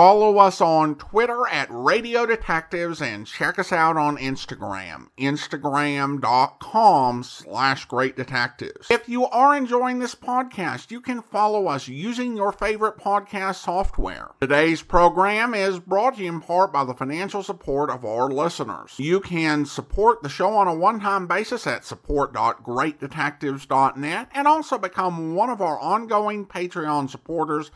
Follow us on Twitter at Radio Detectives and check us out on Instagram, instagram.com slash great detectives. If you are enjoying this podcast, you can follow us using your favorite podcast software. Today's program is brought to you in part by the financial support of our listeners. You can support the show on a one-time basis at support.greatdetectives.net and also become one of our ongoing Patreon supporters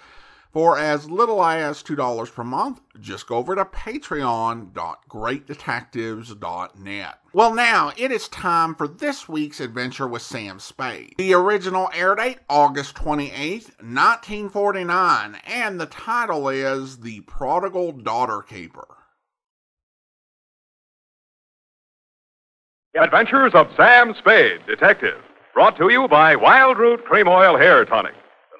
for as little as $2 per month, just go over to patreon.greatdetectives.net. Well, now it is time for this week's adventure with Sam Spade. The original air date, August 28th, 1949, and the title is The Prodigal Daughter Caper. Adventures of Sam Spade, Detective. Brought to you by Wild Root Cream Oil Hair Tonic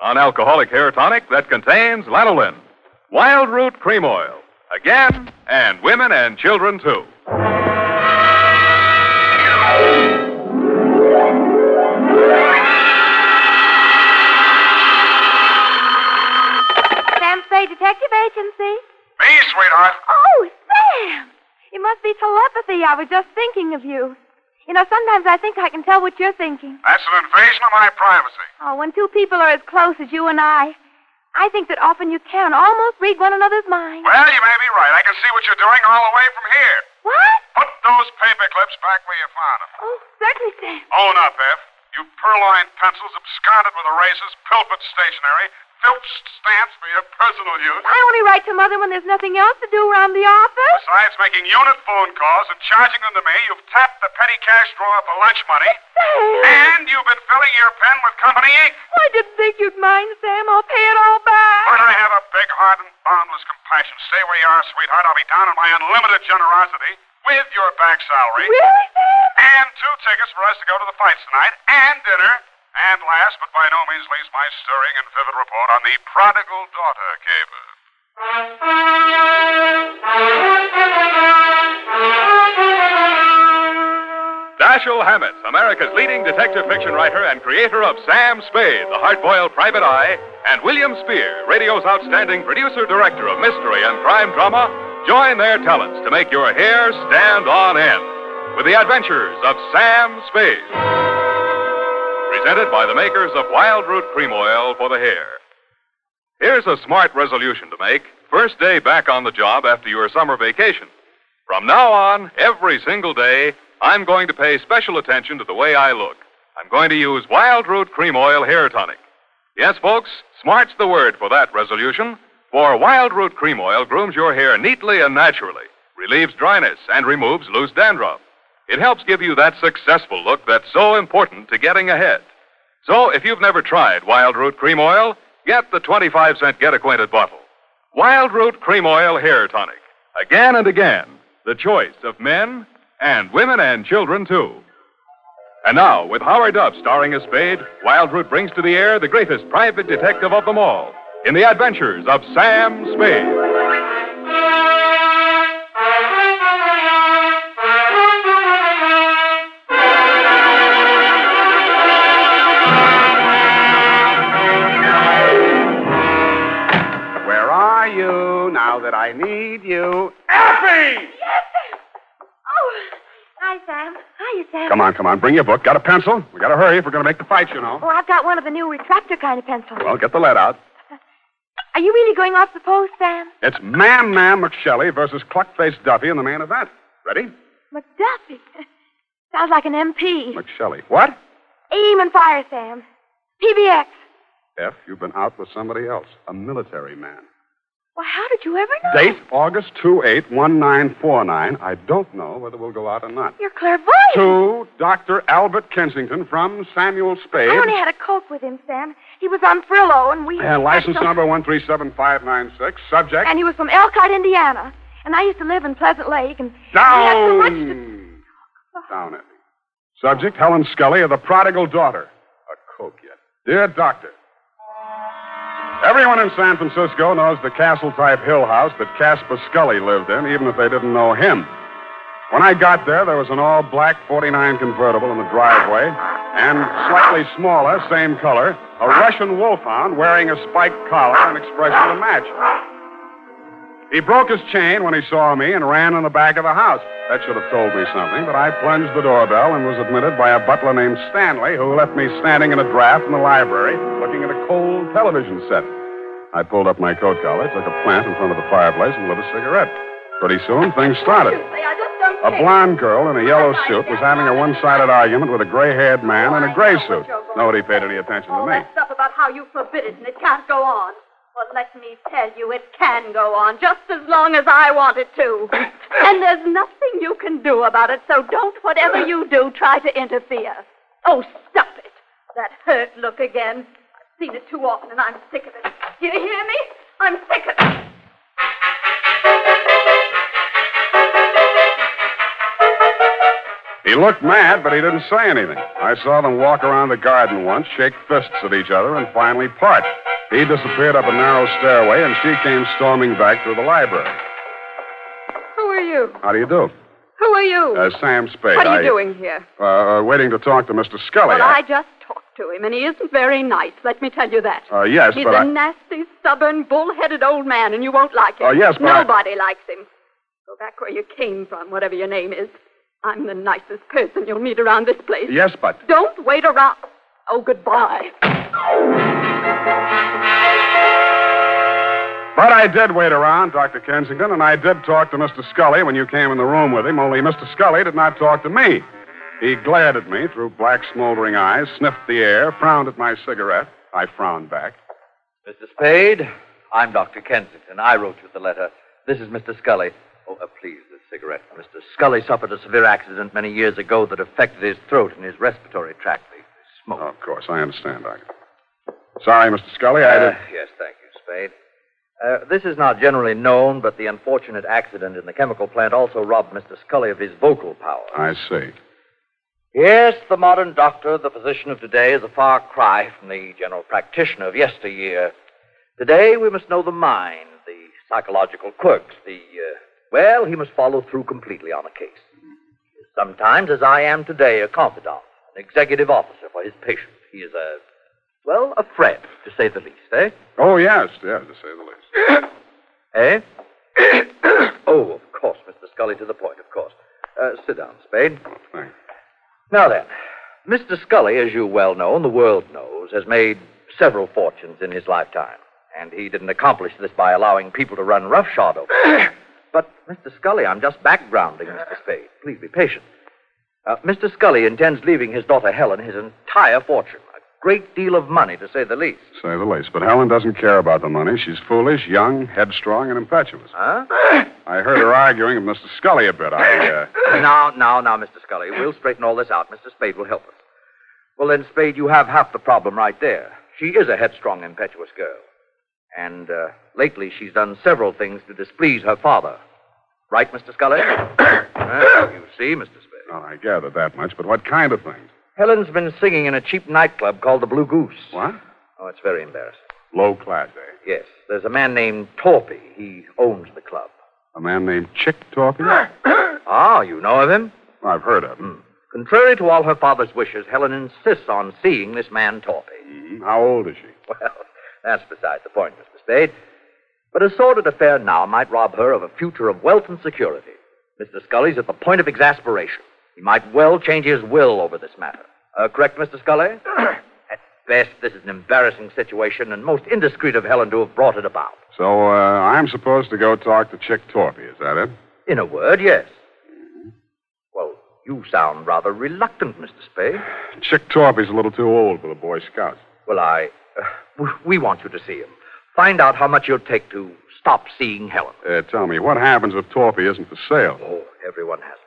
non-alcoholic hair tonic that contains lanolin, wild root cream oil. Again, and women and children too. Sam Spade Detective Agency. Me, sweetheart. Oh, Sam! It must be telepathy. I was just thinking of you. You know, sometimes I think I can tell what you're thinking. That's an invasion of my privacy. Oh, when two people are as close as you and I, I think that often you can almost read one another's minds. Well, you may be right. I can see what you're doing all the way from here. What? Put those paper clips back where you found them. Oh, certainly, Sam. Own up, Eph. You purloined pencils absconded with erasers, pilfered stationery, filched stamps for your personal use. I only write to Mother when there's nothing else to do around the office. Besides making unit phone calls and charging them to me, you've tapped the petty cash drawer for lunch money. Sam! And you've been filling your pen with company ink. I didn't think you'd mind, Sam. I'll pay it all back. But I have a big heart and boundless compassion. Stay where you are, sweetheart. I'll be down on my unlimited generosity with your back salary. Really, Sam? And two tickets for us to go to the fights tonight, and dinner. And last, but by no means least, my stirring and vivid report on the prodigal daughter caper. Dashiell Hammett, America's leading detective fiction writer and creator of Sam Spade, the hard-boiled private eye, and William Spier, radio's outstanding producer-director of mystery and crime drama, join their talents to make your hair stand on end with the adventures of Sam Spade. Presented by the makers of Wild Root Cream Oil for the hair. Here's a smart resolution to make. First day back on the job after your summer vacation. From now on, every single day, I'm going to pay special attention to the way I look. I'm going to use Wild Root Cream Oil Hair Tonic. Yes, folks, smart's the word for that resolution. For Wild Root Cream Oil grooms your hair neatly and naturally, relieves dryness, and removes loose dandruff. It helps give you that successful look that's so important to getting ahead. So, if you've never tried Wild Root Cream Oil, get the 25 cent Get Acquainted bottle. Wild Root Cream Oil Hair Tonic. Again and again, the choice of men and women and children, too. And now, with Howard Duff starring as Spade, Wild Root brings to the air the greatest private detective of them all in the adventures of Sam Spade. You? Effie! Oh, hi, Sam. Hiya, Sam. Come on, come on. Bring your book. Got a pencil? We got to hurry if we're going to make the fight, you know. Oh, I've got one of the new retractor kind of pencils. Well, get the lead out. Are you really going off the post, Sam? It's Man Man McShelly versus Cluckface Duffy in the main event. Ready? McDuffie. Sounds like an MP. McShelly. What? Aim and fire, Sam. PBX. F, you've been out with somebody else. A military man. Well, how did you ever know? Date August 28, 1949. I don't know whether we'll go out or not. You're clairvoyant. To Dr. Albert Kensington from Samuel Spade. I only had a coke with him, Sam. He was on Frillo, and we. And license some- number 137596. Subject. And he was from Elkhart, Indiana. And I used to live in Pleasant Lake, and we had so much to... Down. Down, Effie. Subject Helen Scully of the prodigal daughter. A coke yet. Dear doctor. Everyone in San Francisco knows the castle type hill house that Casper Scully lived in, even if they didn't know him. When I got there, there was an all black 49 convertible in the driveway, and slightly smaller, same color, a Russian wolfhound wearing a spiked collar and expression to match. He broke his chain when he saw me and ran in the back of the house. That should have told me something, but I plunged the doorbell and was admitted by a butler named Stanley, who left me standing in a draft in the library looking at a cold television set. I pulled up my coat collar, took a plant in front of the fireplace, and lit a cigarette. Pretty soon, things started. A blonde girl in a yellow suit was having a one sided argument with a gray haired man in a gray suit. Nobody paid any attention to me. stuff about how you forbid it and it can't go on. Well, let me tell you, it can go on just as long as I want it to. and there's nothing you can do about it, so don't, whatever you do, try to interfere. Oh, stop it. That hurt look again. I've seen it too often, and I'm sick of it. Do you hear me? I'm sick of it. He looked mad, but he didn't say anything. I saw them walk around the garden once, shake fists at each other, and finally part. He disappeared up a narrow stairway, and she came storming back through the library. Who are you? How do you do? Who are you? Uh, Sam Spade. what are you I, doing here? Uh, uh, waiting to talk to Mr. Scully. Well, I just talked to him, and he isn't very nice, let me tell you that. Uh, yes, He's but He's a I... nasty, stubborn, bull-headed old man, and you won't like him. Oh, yes, but I- Nobody likes him. Go back where you came from, whatever your name is. I'm the nicest person you'll meet around this place. Yes, but... Don't wait around. Oh, goodbye. But I did wait around, Dr. Kensington, and I did talk to Mr. Scully when you came in the room with him, only Mr. Scully did not talk to me. He glared at me through black, smoldering eyes, sniffed the air, frowned at my cigarette. I frowned back. Mr. Spade, I'm Dr. Kensington. I wrote you the letter. This is Mr. Scully. Oh, uh, please, this cigarette. Mr. Scully suffered a severe accident many years ago that affected his throat and his respiratory tract. The smoke. Oh, of course, I understand, Doctor. Sorry, Mr. Scully, I Uh, did. yes, thank you, Spade. Uh, this is not generally known, but the unfortunate accident in the chemical plant also robbed Mr. Scully of his vocal power. I see. Yes, the modern doctor, the physician of today, is a far cry from the general practitioner of yesteryear. Today, we must know the mind, the psychological quirks, the, uh, well, he must follow through completely on a case. Sometimes, as I am today, a confidant, an executive officer for his patient. He is a, well, a friend, to say the least, eh? Oh, yes, yes, to say the least. Eh? oh, of course, Mr. Scully, to the point, of course. Uh, sit down, Spade. Thanks. Now then, Mr. Scully, as you well know, and the world knows, has made several fortunes in his lifetime. And he didn't accomplish this by allowing people to run roughshod over him. but, Mr. Scully, I'm just backgrounding Mr. Spade. Please be patient. Uh, Mr. Scully intends leaving his daughter Helen his entire fortune. A great deal of money, to say the least. Say the least. But Helen doesn't care about the money. She's foolish, young, headstrong, and impetuous. Huh? I heard her arguing with Mr. Scully a bit. I, uh... Now, now, now, Mr. Scully, we'll straighten all this out. Mr. Spade will help us. Well, then, Spade, you have half the problem right there. She is a headstrong, impetuous girl. And uh, lately she's done several things to displease her father. Right, Mr. Scully? well, you see, Mr. I gathered that much, but what kind of things? Helen's been singing in a cheap nightclub called the Blue Goose. What? Oh, it's very embarrassing. Low class, eh? Yes, there's a man named Torpy. He owns the club. A man named Chick Torpy? Ah, you know of him? I've heard of him. Contrary to all her father's wishes, Helen insists on seeing this man Torpy. Mhm. How old is she? Well, that's beside the point, Mr. Spade. But a sordid affair now might rob her of a future of wealth and security. Mr. Scully's at the point of exasperation. He might well change his will over this matter. Uh, correct, Mr. Scully? At best, this is an embarrassing situation, and most indiscreet of Helen to have brought it about. So, uh, I'm supposed to go talk to Chick Torpy, is that it? In a word, yes. Well, you sound rather reluctant, Mr. Spade. Chick Torpy's a little too old for the Boy Scouts. Well, I. Uh, we want you to see him. Find out how much you'll take to stop seeing Helen. Uh, tell me, what happens if Torpy isn't for sale? Oh, everyone has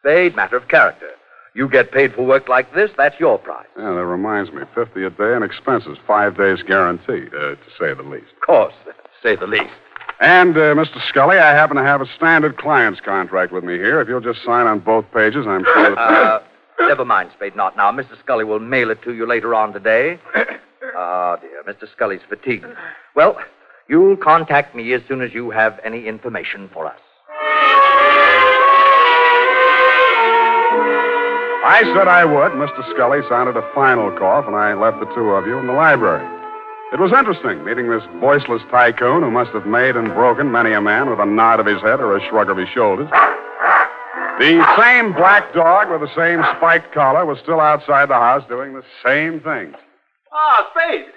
Spade. Matter of character. You get paid for work like this, that's your price. Yeah, that reminds me. 50 a day and expenses. Five days guaranteed, uh, to say the least. Of course, to say the least. And, uh, Mr. Scully, I happen to have a standard client's contract with me here. If you'll just sign on both pages, I'm sure that... Uh, never mind, Spade, not now. Mr. Scully will mail it to you later on today. Oh, dear. Mr. Scully's fatigued. Well, you'll contact me as soon as you have any information for us. I said I would. Mr. Scully sounded a final cough, and I left the two of you in the library. It was interesting meeting this voiceless tycoon who must have made and broken many a man with a nod of his head or a shrug of his shoulders. The same black dog with the same spiked collar was still outside the house doing the same thing. Ah, Spade.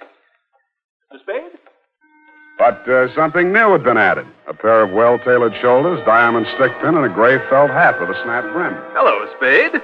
Mr. Spade? But uh, something new had been added. A pair of well-tailored shoulders, diamond stick pin, and a gray felt hat with a snap brim. Hello, Spade.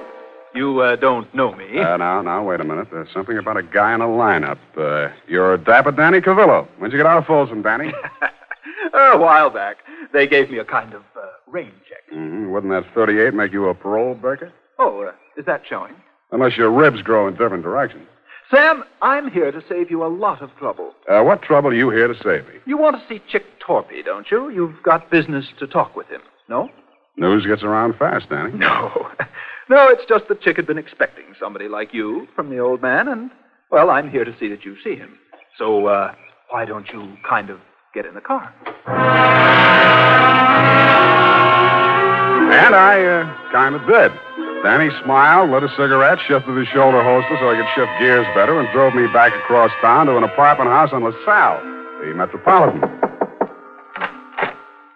You uh, don't know me. Uh, now, now, wait a minute. There's something about a guy in a lineup. Uh, you're a Dapper Danny Cavillo. When'd you get out of Folsom, Danny? a while back, they gave me a kind of uh, rain check. Mm-hmm. Wouldn't that 38 make you a parole breaker? Oh, uh, is that showing? Unless your ribs grow in different directions. Sam, I'm here to save you a lot of trouble. Uh, what trouble are you here to save me? You want to see Chick Torpy, don't you? You've got business to talk with him, no? News gets around fast, Danny. No. No, it's just that Chick had been expecting somebody like you from the old man, and, well, I'm here to see that you see him. So, uh, why don't you kind of get in the car? And I uh, kind of did. Danny smiled, lit a cigarette, shifted his shoulder holster so he could shift gears better, and drove me back across town to an apartment house on LaSalle, the Metropolitan.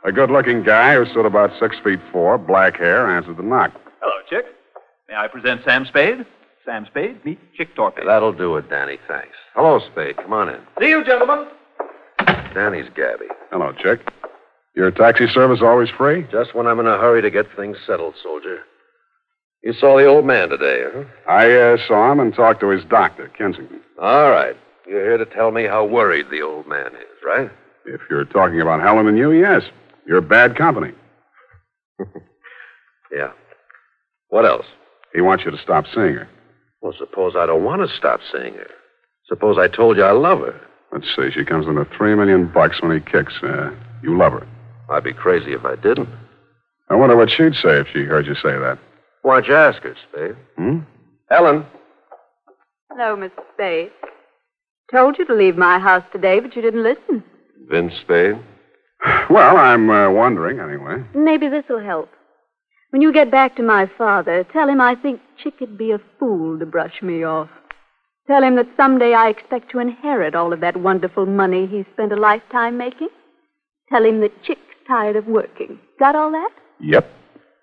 A good looking guy who stood about six feet four, black hair, answered the knock. Hello, Chick. May I present Sam Spade? Sam Spade, meet Chick Torpy. That'll do it, Danny. Thanks. Hello, Spade. Come on in. See you, gentlemen. Danny's Gabby. Hello, Chick. Your taxi service always free? Just when I'm in a hurry to get things settled, soldier. You saw the old man today, huh? I uh, saw him and talked to his doctor, Kensington. All right. You're here to tell me how worried the old man is, right? If you're talking about Helen and you, yes. You're bad company. yeah. What else? He wants you to stop seeing her. Well, suppose I don't want to stop seeing her. Suppose I told you I love her. Let's see. She comes in into three million bucks when he kicks. Uh, you love her. I'd be crazy if I didn't. I wonder what she'd say if she heard you say that. Why don't you ask her, Spade? Hmm? Helen. Hello, Mr. Spade. Told you to leave my house today, but you didn't listen. Vince Spade? Well, I'm uh, wondering, anyway. Maybe this will help. When you get back to my father, tell him I think Chick'd be a fool to brush me off. Tell him that someday I expect to inherit all of that wonderful money he spent a lifetime making. Tell him that Chick's tired of working. Got all that? Yep.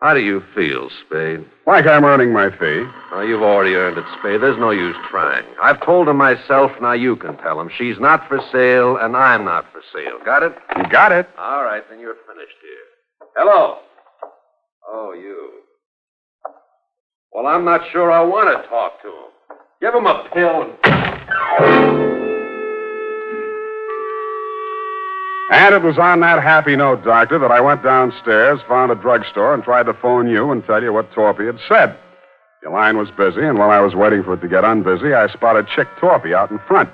How do you feel, Spade? Like I'm earning my fee. Oh, you've already earned it, Spade. There's no use trying. I've told him myself, now you can tell him. She's not for sale, and I'm not for sale. Got it? Got it. All right, then you're finished here. Hello. Oh, you. Well, I'm not sure I want to talk to him. Give him a pill and. And it was on that happy note, Doctor, that I went downstairs, found a drugstore, and tried to phone you and tell you what Torpy had said. Your line was busy, and while I was waiting for it to get unbusy, I spotted Chick Torpy out in front.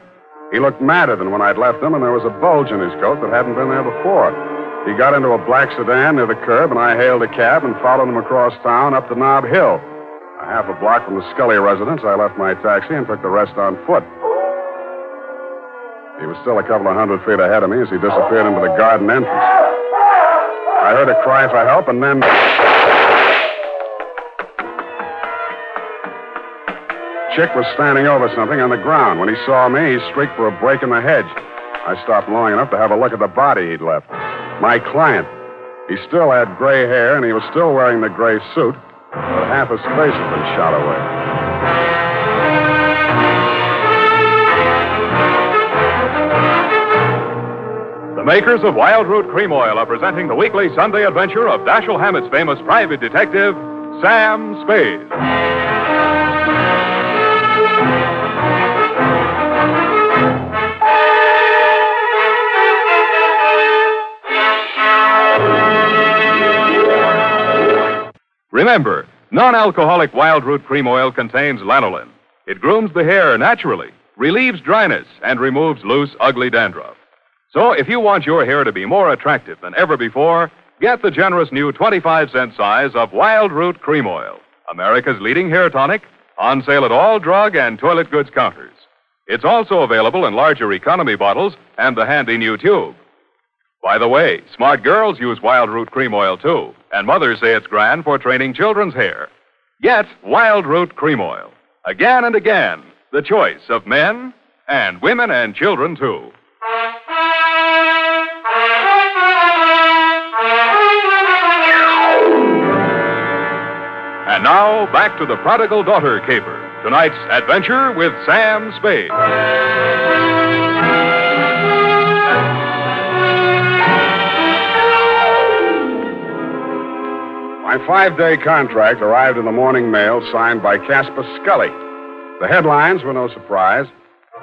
He looked madder than when I'd left him, and there was a bulge in his coat that hadn't been there before. He got into a black sedan near the curb, and I hailed a cab and followed him across town up to Nob Hill. A half a block from the Scully residence, I left my taxi and took the rest on foot. He was still a couple of hundred feet ahead of me as he disappeared into the garden entrance. I heard a cry for help, and then. Chick was standing over something on the ground. When he saw me, he streaked for a break in the hedge. I stopped long enough to have a look at the body he'd left. My client. He still had gray hair, and he was still wearing the gray suit, but half his face had been shot away. The makers of Wild Root Cream Oil are presenting the weekly Sunday adventure of Dashiell Hammett's famous private detective, Sam Spade. Remember, non alcoholic Wild Root Cream Oil contains lanolin. It grooms the hair naturally, relieves dryness, and removes loose, ugly dandruff. So if you want your hair to be more attractive than ever before, get the generous new 25 cent size of Wild Root Cream Oil, America's leading hair tonic, on sale at all drug and toilet goods counters. It's also available in larger economy bottles and the handy new tube. By the way, smart girls use Wild Root Cream Oil too, and mothers say it's grand for training children's hair. Get Wild Root Cream Oil. Again and again, the choice of men and women and children too. And now, back to the prodigal daughter caper. Tonight's adventure with Sam Spade. My five day contract arrived in the morning mail signed by Casper Scully. The headlines were no surprise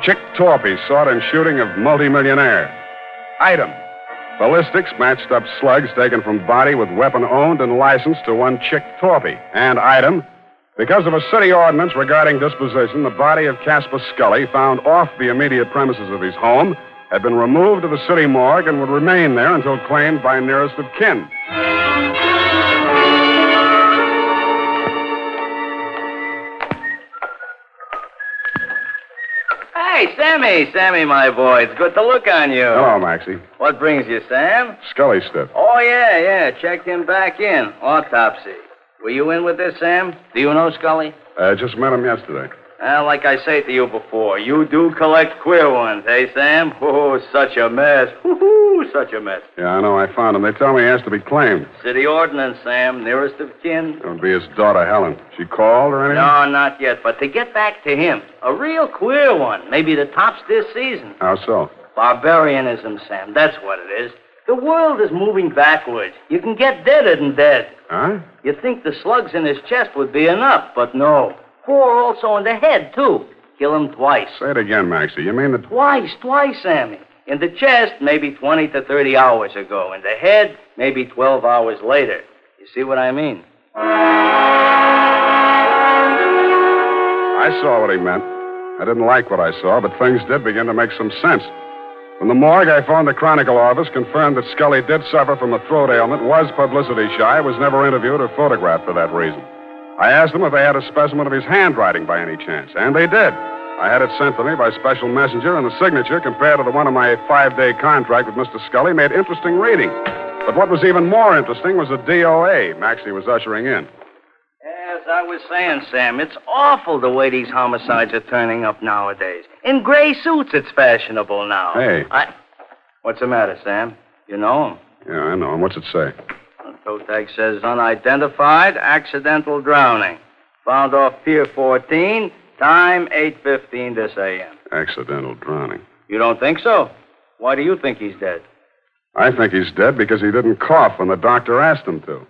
Chick Torpy sought in shooting of multimillionaire. Item Ballistics matched up slugs taken from body with weapon owned and licensed to one Chick Torpy. And item because of a city ordinance regarding disposition, the body of Casper Scully, found off the immediate premises of his home, had been removed to the city morgue and would remain there until claimed by nearest of kin. Hey, Sammy, Sammy, my boy. It's good to look on you. Hello, Maxie. What brings you, Sam? Scully stiff. Oh, yeah, yeah. Checked him back in. Autopsy. Were you in with this, Sam? Do you know Scully? I just met him yesterday. Well, like I say to you before, you do collect queer ones, eh, Sam? Oh, such a mess. Woo-hoo, such a mess. Yeah, I know. I found him. They tell me he has to be claimed. City ordinance, Sam. Nearest of kin. It would be his daughter, Helen. She called or anything? No, not yet. But to get back to him, a real queer one. Maybe the tops this season. How so? Barbarianism, Sam. That's what it is. The world is moving backwards. You can get deader than dead. Huh? You'd think the slugs in his chest would be enough, but no. Four also in the head, too. Kill him twice. Say it again, Maxie. You mean that. Twice, twice, Sammy. In the chest, maybe 20 to 30 hours ago. In the head, maybe 12 hours later. You see what I mean? I saw what he meant. I didn't like what I saw, but things did begin to make some sense. From the morgue, I phoned the Chronicle office, confirmed that Scully did suffer from a throat ailment, was publicity shy, was never interviewed or photographed for that reason. I asked them if they had a specimen of his handwriting by any chance, and they did. I had it sent to me by special messenger, and the signature, compared to the one on my five day contract with Mr. Scully, made interesting reading. But what was even more interesting was the DOA Maxie was ushering in. As I was saying, Sam, it's awful the way these homicides are turning up nowadays. In gray suits, it's fashionable now. Hey. I... What's the matter, Sam? You know him? Yeah, I know him. What's it say? Toe tag says unidentified, accidental drowning. Found off Pier 14, time 8.15 this a.m. Accidental drowning. You don't think so? Why do you think he's dead? I think he's dead because he didn't cough when the doctor asked him to.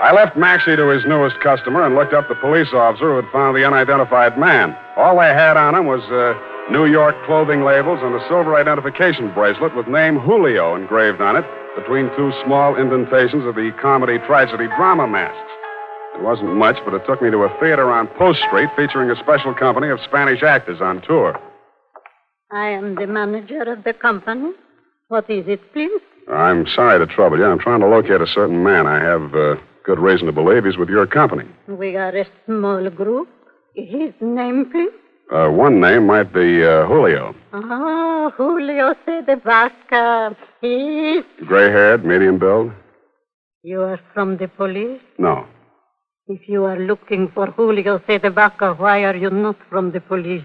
I left Maxie to his newest customer and looked up the police officer who had found the unidentified man. All they had on him was uh, New York clothing labels and a silver identification bracelet with name Julio engraved on it between two small indentations of the comedy tragedy drama masks. It wasn't much, but it took me to a theater on Post Street featuring a special company of Spanish actors on tour. I am the manager of the company. What is it, please? I'm sorry to trouble you. I'm trying to locate a certain man. I have uh, good reason to believe he's with your company. We are a small group. His name, please? Uh, one name might be uh, Julio. Oh, Julio C. de Vasca. He's. Gray haired, medium build? You are from the police? No. If you are looking for Julio C. de Vasca, why are you not from the police?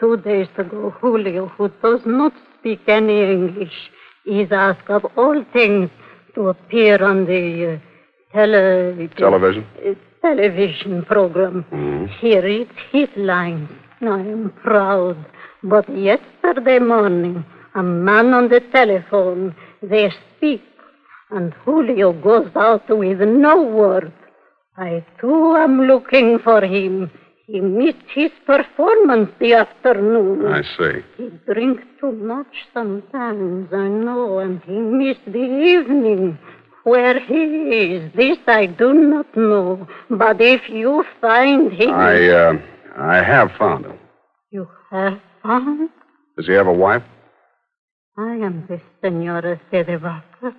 Two days ago, Julio, who does not speak any English, is asked of all things to appear on the uh, tele- Television? uh, television program. Mhm. He reads his lines. I am proud. But yesterday morning, a man on the telephone, they speak, and Julio goes out with no word. I too am looking for him. He missed his performance the afternoon. I see. He drinks too much sometimes, I know, and he missed the evening. Where he is, this I do not know. But if you find him. I, uh, I have found him. You have found? Does he have a wife? I am the Senora Cedevaca.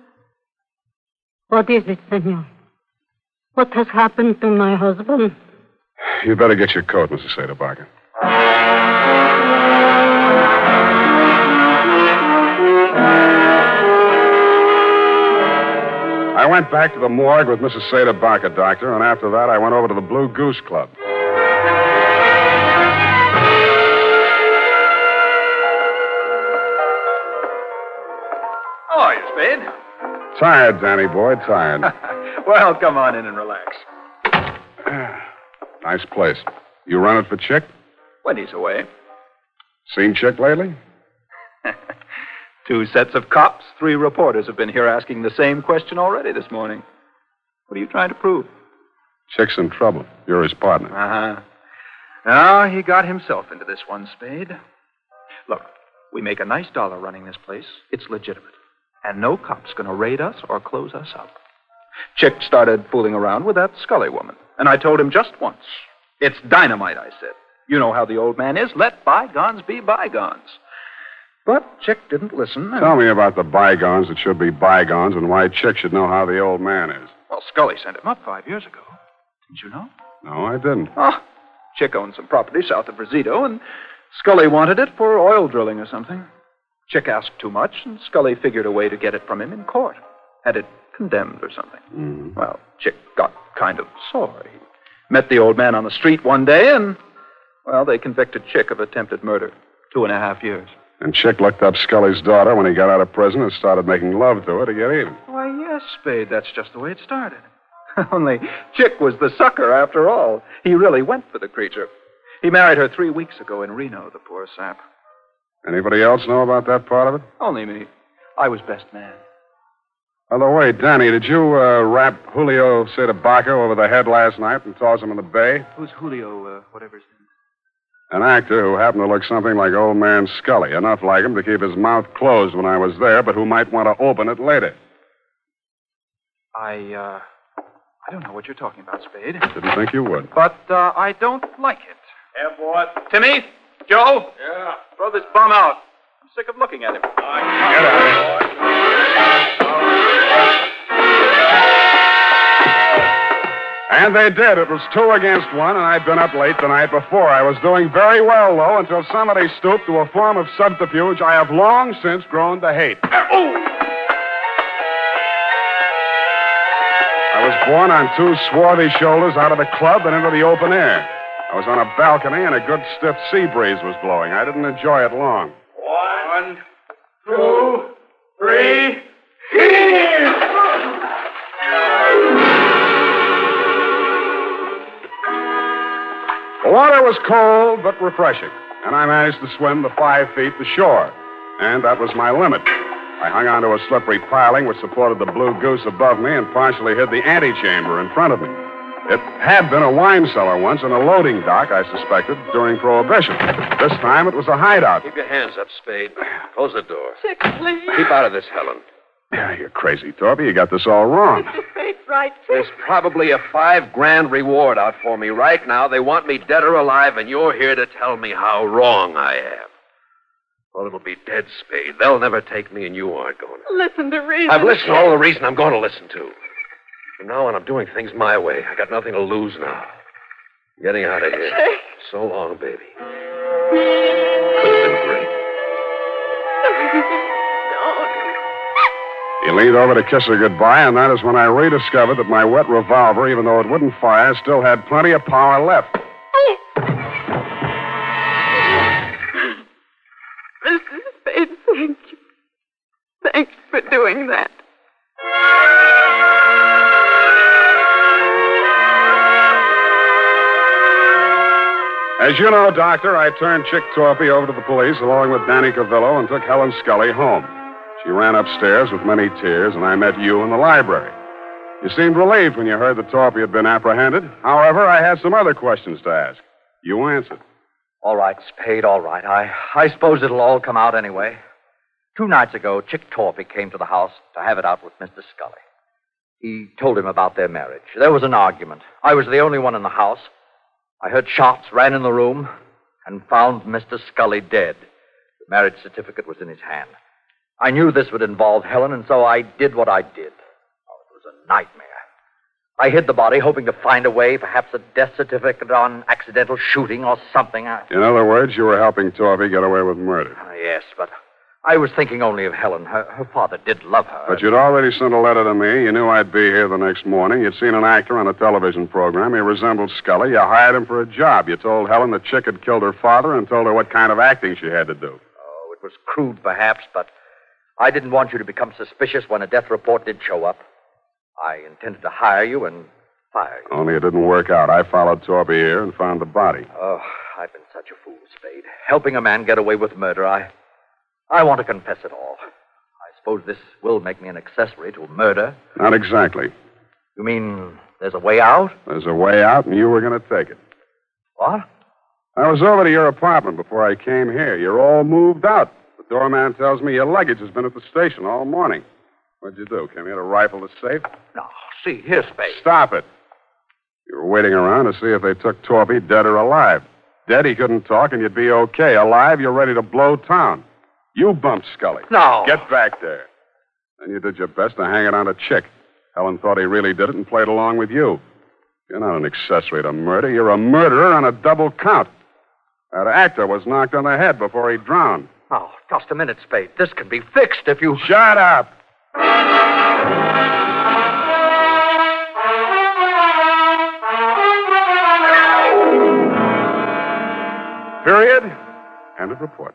What is it, Senor? What has happened to my husband? You'd better get your coat, Mrs. Barker. I went back to the morgue with Mrs. Seda Barker, Doctor, and after that I went over to the Blue Goose Club. Tired, Danny boy, tired. well, come on in and relax. nice place. You run it for Chick? When he's away. Seen Chick lately? Two sets of cops, three reporters have been here asking the same question already this morning. What are you trying to prove? Chick's in trouble. You're his partner. Uh huh. Now, he got himself into this one, Spade. Look, we make a nice dollar running this place. It's legitimate. And no cop's going to raid us or close us up. Chick started fooling around with that Scully woman. And I told him just once. It's dynamite, I said. You know how the old man is. Let bygones be bygones. But Chick didn't listen. Tell me about the bygones that should be bygones and why Chick should know how the old man is. Well, Scully sent him up five years ago. Didn't you know? No, I didn't. Oh, Chick owned some property south of Brazito, and Scully wanted it for oil drilling or something. Chick asked too much, and Scully figured a way to get it from him in court. Had it condemned or something. Mm-hmm. Well, Chick got kind of sore. He met the old man on the street one day, and, well, they convicted Chick of attempted murder. Two and a half years. And Chick looked up Scully's daughter when he got out of prison and started making love to her to get even. Why, yes, Spade, that's just the way it started. Only Chick was the sucker after all. He really went for the creature. He married her three weeks ago in Reno, the poor sap. Anybody else know about that part of it? Only me. I was best man. By the way, Danny, did you uh, rap Julio Cedabaca over the head last night and toss him in the bay? Who's Julio, uh, whatever his name An actor who happened to look something like old man Scully, enough like him to keep his mouth closed when I was there, but who might want to open it later. I, uh, I don't know what you're talking about, Spade. Didn't think you would. But, uh, I don't like it. Yeah, boy. Timmy? Joe? Yeah. Throw this bum out. I'm sick of looking at him. Get out And they did. It was two against one, and I'd been up late the night before. I was doing very well, though, until somebody stooped to a form of subterfuge I have long since grown to hate. I was born on two swarthy shoulders out of the club and into the open air. I was on a balcony, and a good stiff sea breeze was blowing. I didn't enjoy it long. One, two, three. The water was cold but refreshing, and I managed to swim the five feet to shore. And that was my limit. I hung onto a slippery piling which supported the blue goose above me and partially hid the antechamber in front of me. It had been a wine cellar once and a loading dock, I suspected, during Prohibition. This time it was a hideout. Keep your hands up, Spade. Close the door. Chick, please. Keep out of this, Helen. Yeah, you're crazy, Thorpe. You got this all wrong. Spade's right, There's probably a five grand reward out for me right now. They want me dead or alive, and you're here to tell me how wrong I am. Well, it'll be dead, Spade. They'll never take me, and you aren't going to. Listen to reason. I've listened to all the reason I'm going to listen to. From now on, I'm doing things my way. I got nothing to lose now. I'm getting out of here. So long, baby. Could have been great. He leaned over to kiss her goodbye, and that is when I rediscovered that my wet revolver, even though it wouldn't fire, still had plenty of power left. Mr. Spade, thank you. Thanks for doing that. As you know, Doctor, I turned Chick Torpy over to the police along with Danny Cavillo and took Helen Scully home. She ran upstairs with many tears, and I met you in the library. You seemed relieved when you heard that Torpy had been apprehended. However, I had some other questions to ask. You answered. All right, Spade, all right. I, I suppose it'll all come out anyway. Two nights ago, Chick Torpy came to the house to have it out with Mr. Scully. He told him about their marriage. There was an argument. I was the only one in the house. I heard shots, ran in the room, and found Mr. Scully dead. The marriage certificate was in his hand. I knew this would involve Helen, and so I did what I did. Oh, it was a nightmare. I hid the body, hoping to find a way, perhaps a death certificate on accidental shooting or something. I... In other words, you were helping Torpy get away with murder. Ah, yes, but I was thinking only of Helen. Her, her father did love her. But you'd already sent a letter to me. You knew I'd be here the next morning. You'd seen an actor on a television program. He resembled Scully. You hired him for a job. You told Helen the chick had killed her father and told her what kind of acting she had to do. Oh, it was crude, perhaps, but I didn't want you to become suspicious when a death report did show up. I intended to hire you and fire you. Only it didn't work out. I followed Torpy here and found the body. Oh, I've been such a fool, Spade. Helping a man get away with murder, I. I want to confess it all. I suppose this will make me an accessory to murder. Not exactly. You mean there's a way out? There's a way out, and you were going to take it. What? I was over to your apartment before I came here. You're all moved out. The doorman tells me your luggage has been at the station all morning. What'd you do? Came here to rifle the safe? No, see, here, Spade. Stop it. You were waiting around to see if they took Torpy dead or alive. Dead, he couldn't talk, and you'd be okay. Alive, you're ready to blow town. You bumped Scully. No. Get back there. Then you did your best to hang it on a chick. Helen thought he really did it and played along with you. You're not an accessory to murder. You're a murderer on a double count. That actor was knocked on the head before he drowned. Oh, just a minute, Spade. This can be fixed if you. Shut up! Period. End of report.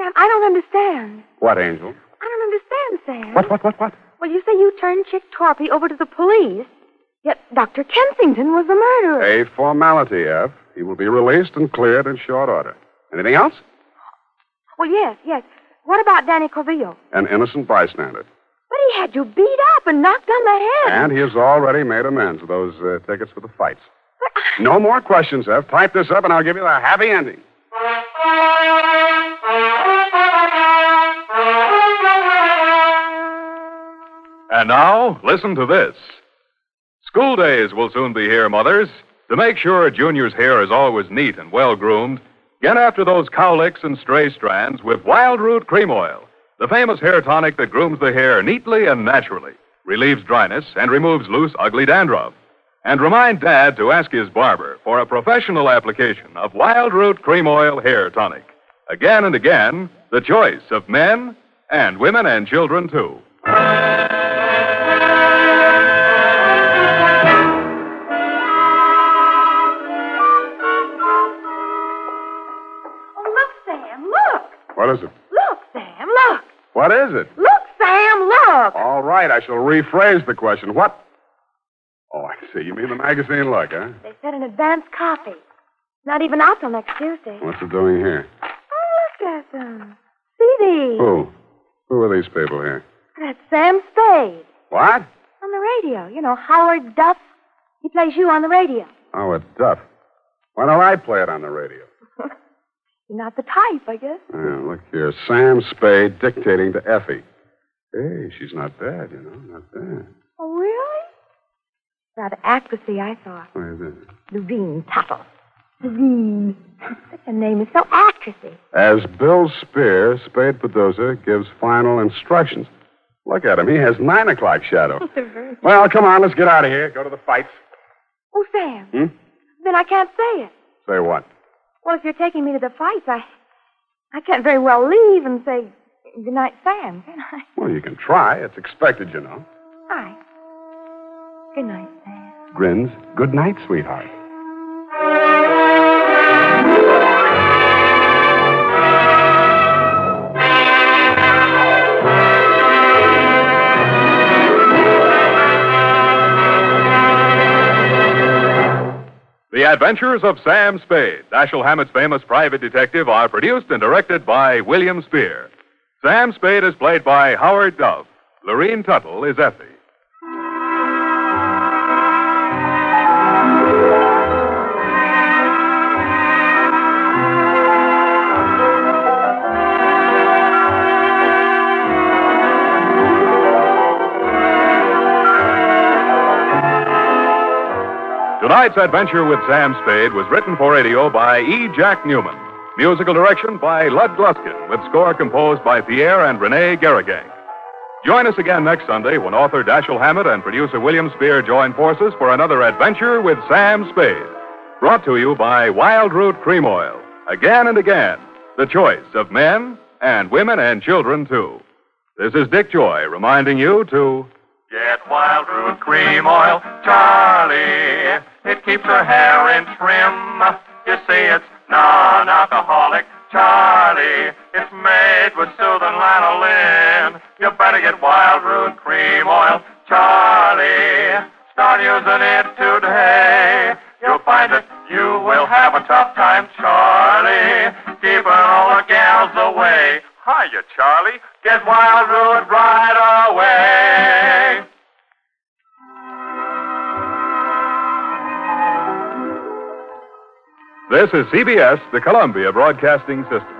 Sam, I don't understand. What, Angel? I don't understand, Sam. What, what, what, what? Well, you say you turned Chick Torpy over to the police, yet Dr. Kensington was the murderer. A formality, F. He will be released and cleared in short order. Anything else? Well, yes, yes. What about Danny Corvillo? An innocent bystander. But he had you beat up and knocked on the head. And he has already made amends with those uh, tickets for the fights. No more questions, F. Type this up and I'll give you the happy ending. And now, listen to this. School days will soon be here, mothers. To make sure Junior's hair is always neat and well groomed, get after those cowlicks and stray strands with Wild Root Cream Oil, the famous hair tonic that grooms the hair neatly and naturally, relieves dryness, and removes loose, ugly dandruff. And remind Dad to ask his barber for a professional application of Wild Root Cream Oil Hair Tonic. Again and again, the choice of men and women and children, too. Oh, look, Sam, look. What is it? Look, Sam, look. What is it? Look, Sam, look. All right, I shall rephrase the question. What? Oh, I see. You mean the magazine look, huh? They said an advance copy. Not even out till next Tuesday. What's it doing here? Oh, look at them. CD. Who? Who are these people here? That's Sam Spade. What? On the radio. You know, Howard Duff. He plays you on the radio. Howard Duff. Why don't I play it on the radio? You're not the type, I guess. Yeah, look here. Sam Spade dictating to Effie. Hey, she's not bad, you know. Not bad. Oh, really? Rather actressy, I thought. What is it? Lurene Tuttle. Lurene. Such a name is so actressy. As Bill Spier, Spade producer, gives final instructions. Look at him. He has nine o'clock shadow. well, come on. Let's get out of here. Go to the fights. Oh, Sam. Hmm? Then I can't say it. Say what? Well, if you're taking me to the fights, I I can't very well leave and say good night, Sam, can I? Well, you can try. It's expected, you know. Hi. Good night, Sam. Grins. Good night, sweetheart. The Adventures of Sam Spade, Dashiell Hammett's famous private detective, are produced and directed by William Spier. Sam Spade is played by Howard Duff. Lurene Tuttle is Effie. Tonight's adventure with Sam Spade was written for radio by E. Jack Newman. Musical direction by Lud Gluskin, with score composed by Pierre and Renee Garriguenc. Join us again next Sunday when author Dashiell Hammett and producer William Spier join forces for another adventure with Sam Spade. Brought to you by Wildroot Cream Oil. Again and again, the choice of men and women and children, too. This is Dick Joy reminding you to Get Wildroot Cream Oil, Charlie. It keeps her hair in trim. You see, it's non-alcoholic, Charlie. It's made with soothing lanolin. You better get Wildroot Cream Oil, Charlie. Start using it today. You'll find that you will have a tough time, Charlie. Keeping all the gals away. Hiya, Charlie. Get Wildroot right away. This is CBS, the Columbia Broadcasting System.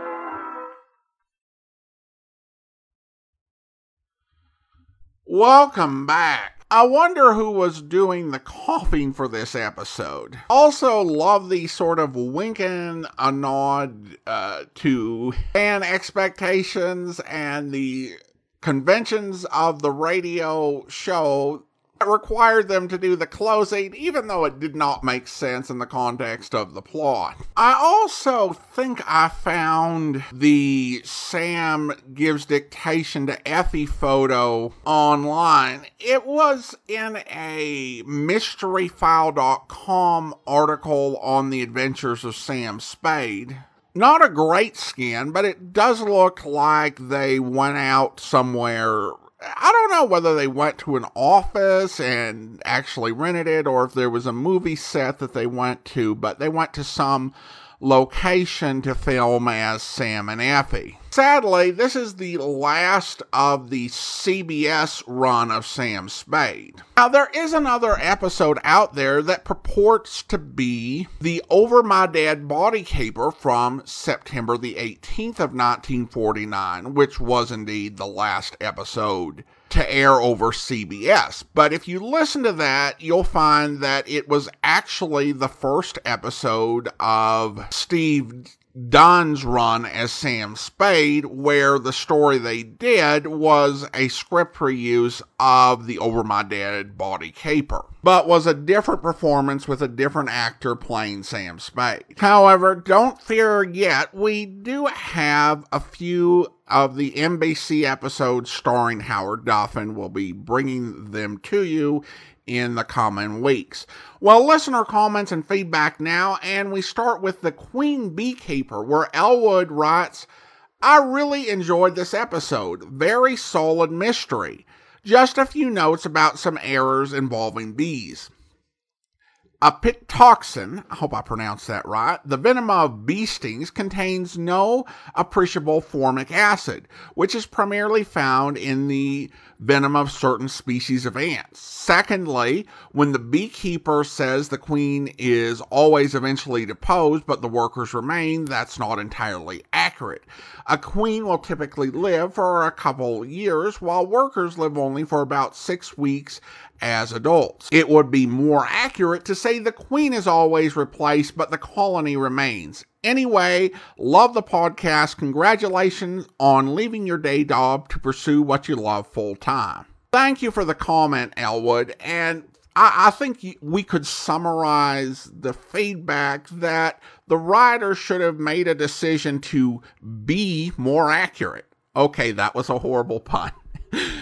Welcome back. I wonder who was doing the coughing for this episode. Also, love the sort of winking a nod uh, to fan expectations and the conventions of the radio show required them to do the closing, even though it did not make sense in the context of the plot. I also think I found the Sam gives dictation to Effie photo online. It was in a mysteryfile.com article on the adventures of Sam Spade not a great skin, but it does look like they went out somewhere I don't know whether they went to an office and actually rented it or if there was a movie set that they went to, but they went to some location to film as Sam and Effie. Sadly, this is the last of the CBS run of Sam Spade. Now, there is another episode out there that purports to be the Over My Dead Body Caper from September the 18th of 1949, which was indeed the last episode to air over CBS. But if you listen to that, you'll find that it was actually the first episode of Steve Dunne's run as Sam Spade, where the story they did was a script reuse of the Over My Dead Body Caper, but was a different performance with a different actor playing Sam Spade. However, don't fear yet, we do have a few of the NBC episode starring Howard Duff, and we'll be bringing them to you in the coming weeks. Well, listener comments and feedback now, and we start with the Queen Beekeeper, where Elwood writes, I really enjoyed this episode. Very solid mystery. Just a few notes about some errors involving bees. Apitoxin, I hope I pronounced that right, the venom of bee stings contains no appreciable formic acid, which is primarily found in the venom of certain species of ants. Secondly, when the beekeeper says the queen is always eventually deposed but the workers remain, that's not entirely accurate. A queen will typically live for a couple years while workers live only for about six weeks as adults. It would be more accurate to say the queen is always replaced, but the colony remains. Anyway, love the podcast. Congratulations on leaving your day job to pursue what you love full time. Thank you for the comment, Elwood. And I, I, think we could summarize the feedback that the writer should have made a decision to be more accurate. Okay, that was a horrible pun.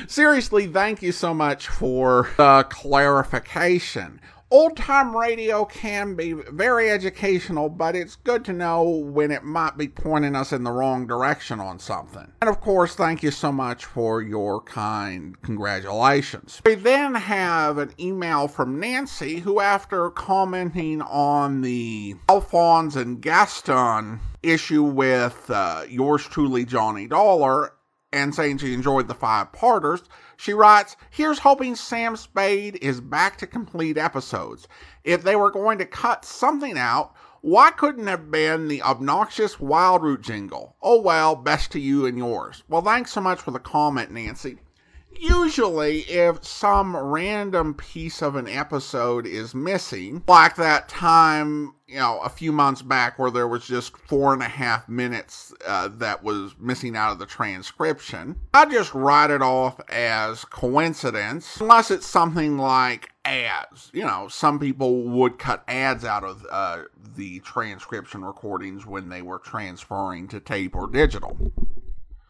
Seriously, thank you so much for the clarification. Old time radio can be very educational, but it's good to know when it might be pointing us in the wrong direction on something. And of course, thank you so much for your kind congratulations. We then have an email from Nancy, who, after commenting on the Alphonse and Gaston issue with uh, yours truly, Johnny Dollar, and saying she enjoyed the five parters, she writes, Here's hoping Sam Spade is back to complete episodes. If they were going to cut something out, why couldn't it have been the obnoxious Wildroot jingle? Oh well, best to you and yours. Well, thanks so much for the comment, Nancy. Usually, if some random piece of an episode is missing, like that time, you know, a few months back where there was just four and a half minutes uh, that was missing out of the transcription, I just write it off as coincidence, unless it's something like ads. You know, some people would cut ads out of uh, the transcription recordings when they were transferring to tape or digital.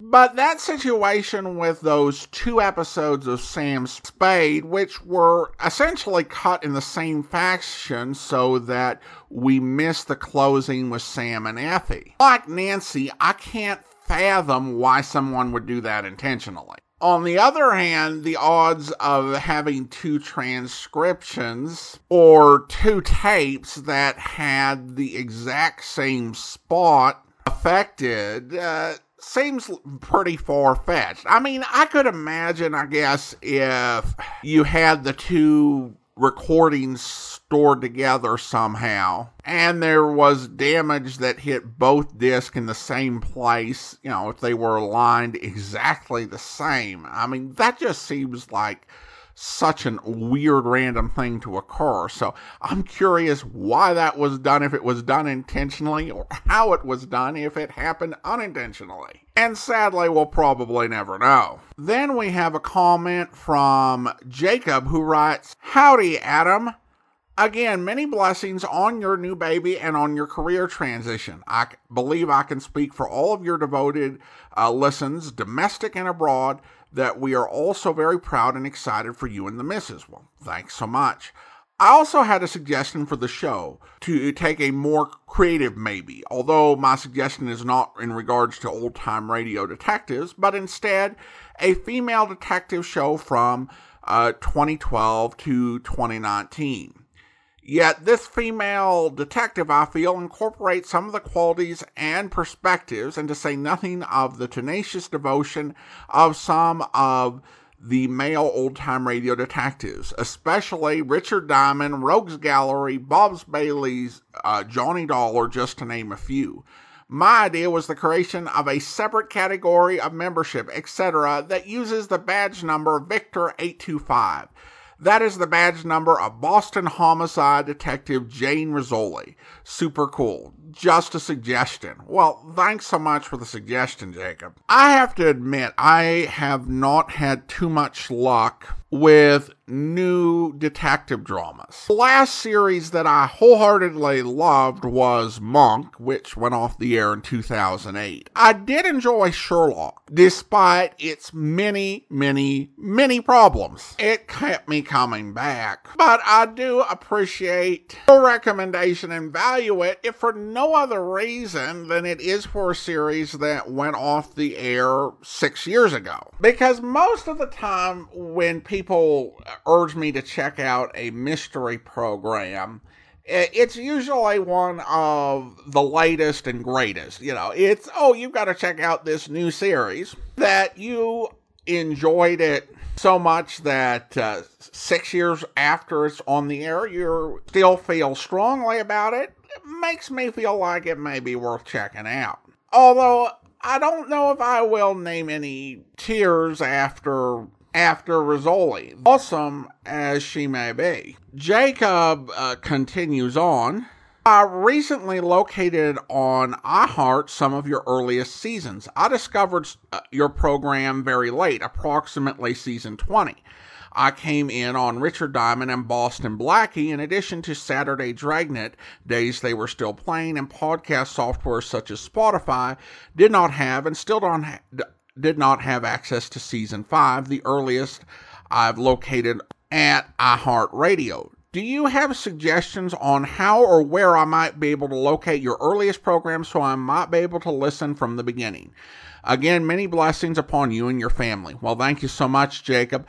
But that situation with those two episodes of Sam Spade, which were essentially cut in the same fashion so that we missed the closing with Sam and Effie. Like Nancy, I can't fathom why someone would do that intentionally. On the other hand, the odds of having two transcriptions or two tapes that had the exact same spot affected uh, seems pretty far fetched. I mean, I could imagine, I guess, if you had the two recordings stored together somehow and there was damage that hit both discs in the same place, you know, if they were aligned exactly the same. I mean, that just seems like such an weird random thing to occur. So I'm curious why that was done, if it was done intentionally, or how it was done, if it happened unintentionally. And sadly, we'll probably never know. Then we have a comment from Jacob who writes Howdy, Adam. Again, many blessings on your new baby and on your career transition. I believe I can speak for all of your devoted uh, listens, domestic and abroad, that we are also very proud and excited for you and the missus. Well, thanks so much. I also had a suggestion for the show to take a more creative maybe, although my suggestion is not in regards to old time radio detectives, but instead a female detective show from uh, 2012 to 2019. Yet this female detective, I feel, incorporates some of the qualities and perspectives, and to say nothing of the tenacious devotion of some of the male old time radio detectives, especially Richard Diamond, Rogues Gallery, Bob's Bailey's, uh, Johnny Dollar, just to name a few. My idea was the creation of a separate category of membership, etc., that uses the badge number Victor 825. That is the badge number of Boston homicide detective Jane Rizzoli. Super cool. Just a suggestion. Well, thanks so much for the suggestion, Jacob. I have to admit, I have not had too much luck with new detective dramas. The last series that I wholeheartedly loved was Monk, which went off the air in 2008. I did enjoy Sherlock, despite its many, many, many problems. It kept me coming back. But I do appreciate your recommendation and value it if for no other reason than it is for a series that went off the air six years ago. Because most of the time when people urge me to check out a mystery program, it's usually one of the latest and greatest. You know, it's, oh, you've got to check out this new series that you enjoyed it so much that uh, six years after it's on the air, you still feel strongly about it. Makes me feel like it may be worth checking out. Although I don't know if I will name any tears after after Rizzoli, awesome as she may be. Jacob uh, continues on. I recently located on iHeart some of your earliest seasons. I discovered uh, your program very late, approximately season 20. I came in on Richard Diamond and Boston Blackie, in addition to Saturday Dragnet, days they were still playing, and podcast software such as Spotify did not have and still don't ha- did not have access to season five, the earliest I've located at iHeartRadio. Do you have suggestions on how or where I might be able to locate your earliest program so I might be able to listen from the beginning? Again, many blessings upon you and your family. Well, thank you so much, Jacob.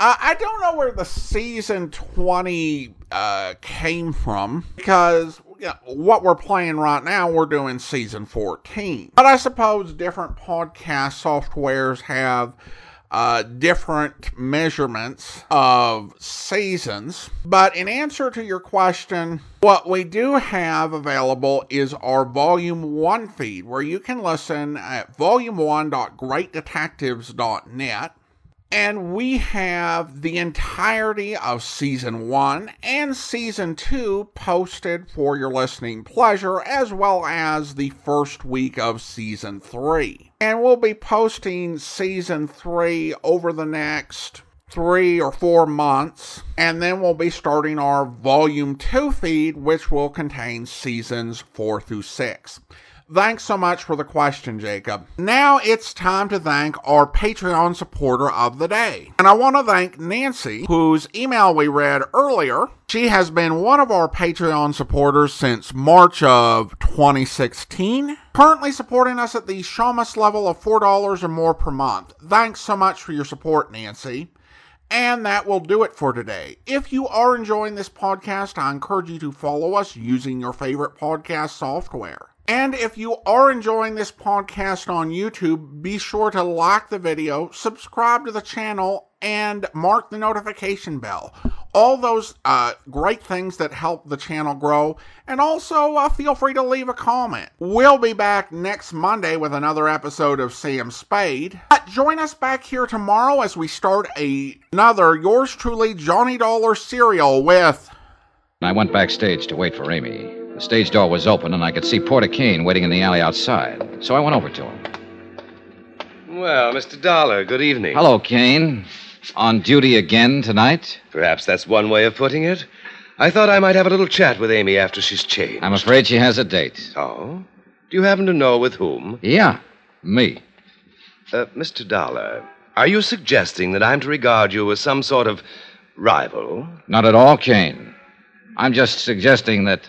Uh, I don't know where the season 20 uh, came from because what we're playing right now, we're doing season 14. But I suppose different podcast softwares have uh, different measurements of seasons. But in answer to your question, what we do have available is our Volume 1 feed, where you can listen at volume1.greatdetectives.net And we have the entirety of season one and season two posted for your listening pleasure, as well as the first week of season three. And we'll be posting season three over the next three or four months, and then we'll be starting our volume two feed, which will contain seasons four through six. Thanks so much for the question, Jacob. Now it's time to thank our Patreon supporter of the day. And I want to thank Nancy, whose email we read earlier. She has been one of our Patreon supporters since March of 2016, currently supporting us at the Shamus level of $4 or more per month. Thanks so much for your support, Nancy. And that will do it for today. If you are enjoying this podcast, I encourage you to follow us using your favorite podcast software. And if you are enjoying this podcast on YouTube, be sure to like the video, subscribe to the channel, and mark the notification bell. All those uh, great things that help the channel grow. And also, uh, feel free to leave a comment. We'll be back next Monday with another episode of Sam Spade. But join us back here tomorrow as we start a, another Yours Truly Johnny Dollar serial with. I went backstage to wait for Amy. The stage door was open, and I could see Porter Kane waiting in the alley outside. So I went over to him. Well, Mr. Dollar, good evening. Hello, Kane. On duty again tonight? Perhaps that's one way of putting it. I thought I might have a little chat with Amy after she's changed. I'm afraid she has a date. Oh? Do you happen to know with whom? Yeah, me. Uh, Mr. Dollar, are you suggesting that I'm to regard you as some sort of rival? Not at all, Kane. I'm just suggesting that